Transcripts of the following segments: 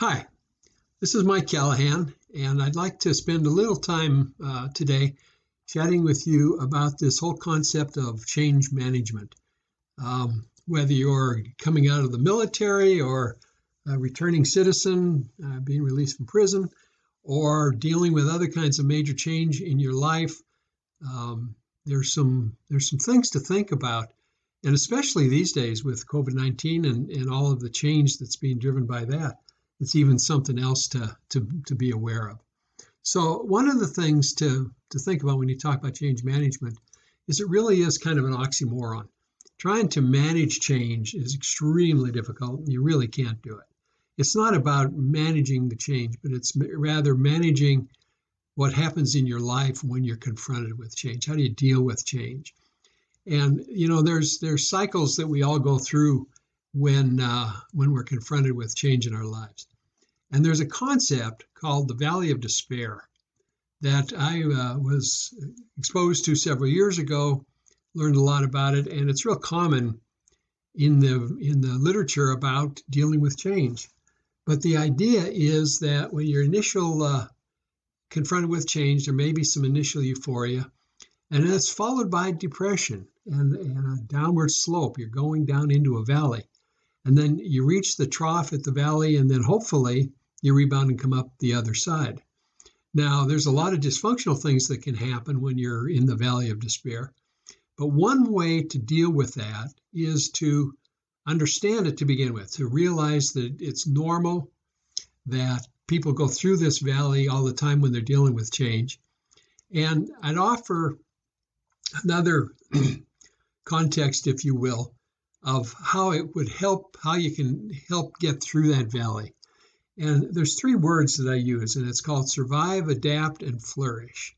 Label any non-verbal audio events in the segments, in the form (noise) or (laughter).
Hi, this is Mike Callahan, and I'd like to spend a little time uh, today chatting with you about this whole concept of change management. Um, whether you're coming out of the military or a returning citizen, uh, being released from prison, or dealing with other kinds of major change in your life, um, there's some there's some things to think about, and especially these days with COVID-19 and, and all of the change that's being driven by that it's even something else to, to, to be aware of. So one of the things to, to think about when you talk about change management is it really is kind of an oxymoron. Trying to manage change is extremely difficult you really can't do it. It's not about managing the change, but it's rather managing what happens in your life when you're confronted with change. How do you deal with change? And you know, there's there's cycles that we all go through when uh, when we're confronted with change in our lives. And there's a concept called the Valley of Despair that I uh, was exposed to several years ago. Learned a lot about it, and it's real common in the in the literature about dealing with change. But the idea is that when you're initial uh, confronted with change, there may be some initial euphoria, and it's followed by depression and, and a downward slope. You're going down into a valley and then you reach the trough at the valley, and then hopefully you rebound and come up the other side. Now, there's a lot of dysfunctional things that can happen when you're in the valley of despair. But one way to deal with that is to understand it to begin with, to realize that it's normal, that people go through this valley all the time when they're dealing with change. And I'd offer another (clears throat) context, if you will, of how it would help, how you can help get through that valley. And there's three words that I use, and it's called survive, adapt, and flourish.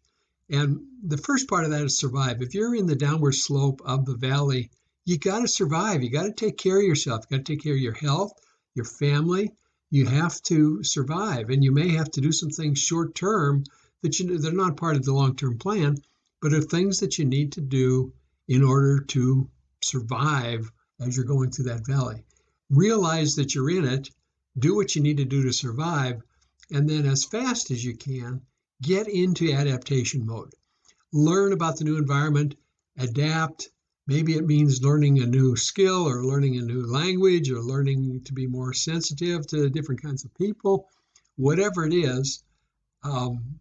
And the first part of that is survive. If you're in the downward slope of the valley, you got to survive. You got to take care of yourself. You got to take care of your health, your family. You have to survive, and you may have to do some things short term that you they're not part of the long term plan, but are things that you need to do in order to survive as you're going through that valley. Realize that you're in it, do what you need to do to survive, and then as fast as you can, get into adaptation mode. Learn about the new environment, adapt. Maybe it means learning a new skill or learning a new language or learning to be more sensitive to different kinds of people. Whatever it is, um,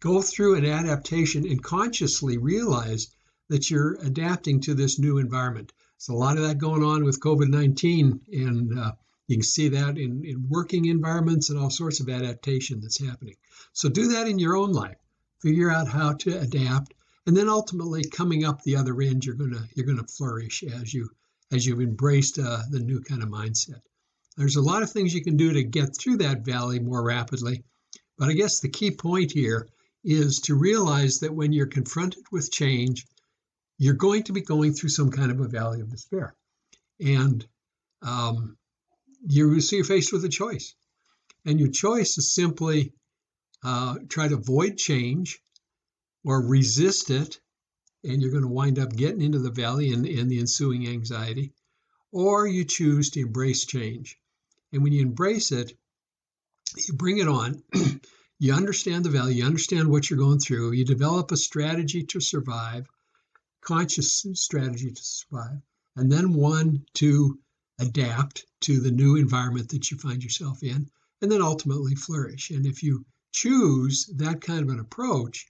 go through an adaptation and consciously realize that you're adapting to this new environment. So a lot of that going on with COVID 19, and uh, you can see that in, in working environments and all sorts of adaptation that's happening. So do that in your own life. Figure out how to adapt, and then ultimately coming up the other end, you're gonna you're gonna flourish as you as you've embraced uh, the new kind of mindset. There's a lot of things you can do to get through that valley more rapidly, but I guess the key point here is to realize that when you're confronted with change, you're going to be going through some kind of a valley of despair. And um, you so you're faced with a choice. And your choice is simply uh, try to avoid change or resist it, and you're going to wind up getting into the valley and, and the ensuing anxiety, or you choose to embrace change. And when you embrace it, you bring it on. (clears throat) you understand the valley, you understand what you're going through, you develop a strategy to survive, conscious strategy to survive, and then one to adapt to the new environment that you find yourself in, and then ultimately flourish. And if you choose that kind of an approach,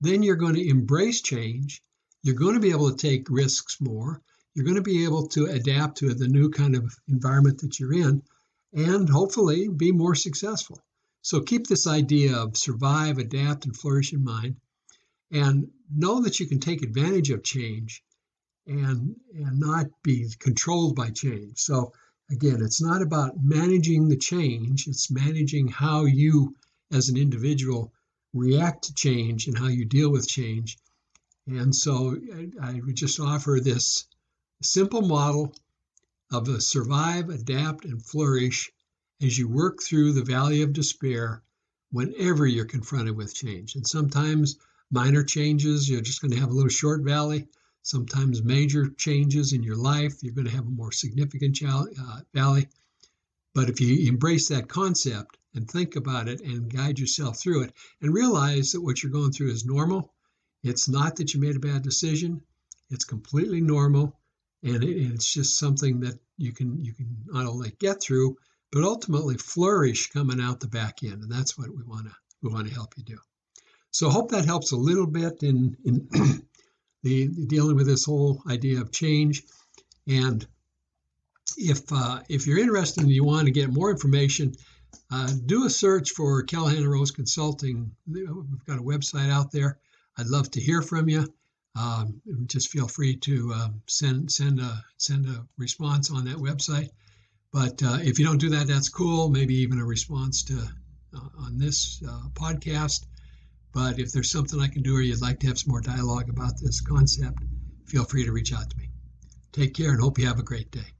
then you're going to embrace change. You're going to be able to take risks more. You're going to be able to adapt to the new kind of environment that you're in and hopefully be more successful. So keep this idea of survive, adapt, and flourish in mind and know that you can take advantage of change and and not be controlled by change. So again it's not about managing the change it's managing how you as an individual react to change and how you deal with change. And so i would just offer this simple model of a survive adapt and flourish as you work through the valley of despair whenever you're confronted with change. And sometimes minor changes, you're just going to have a little short valley. Sometimes major changes in your life, you're going to have a more significant uh, valley. But if you embrace that concept and think about it and guide yourself through it and realize that what you're going through is normal, it's not that you made a bad decision, it's completely normal and it's just something that you can you can not only get through but ultimately flourish coming out the back end and that's what we want to we want to help you do so I hope that helps a little bit in in (clears throat) the, dealing with this whole idea of change and if uh, if you're interested and you want to get more information uh, do a search for Callahan Rose Consulting. We've got a website out there. I'd love to hear from you. Um, just feel free to uh, send send a send a response on that website. But uh, if you don't do that, that's cool. Maybe even a response to uh, on this uh, podcast. But if there's something I can do or you'd like to have some more dialogue about this concept, feel free to reach out to me. Take care and hope you have a great day.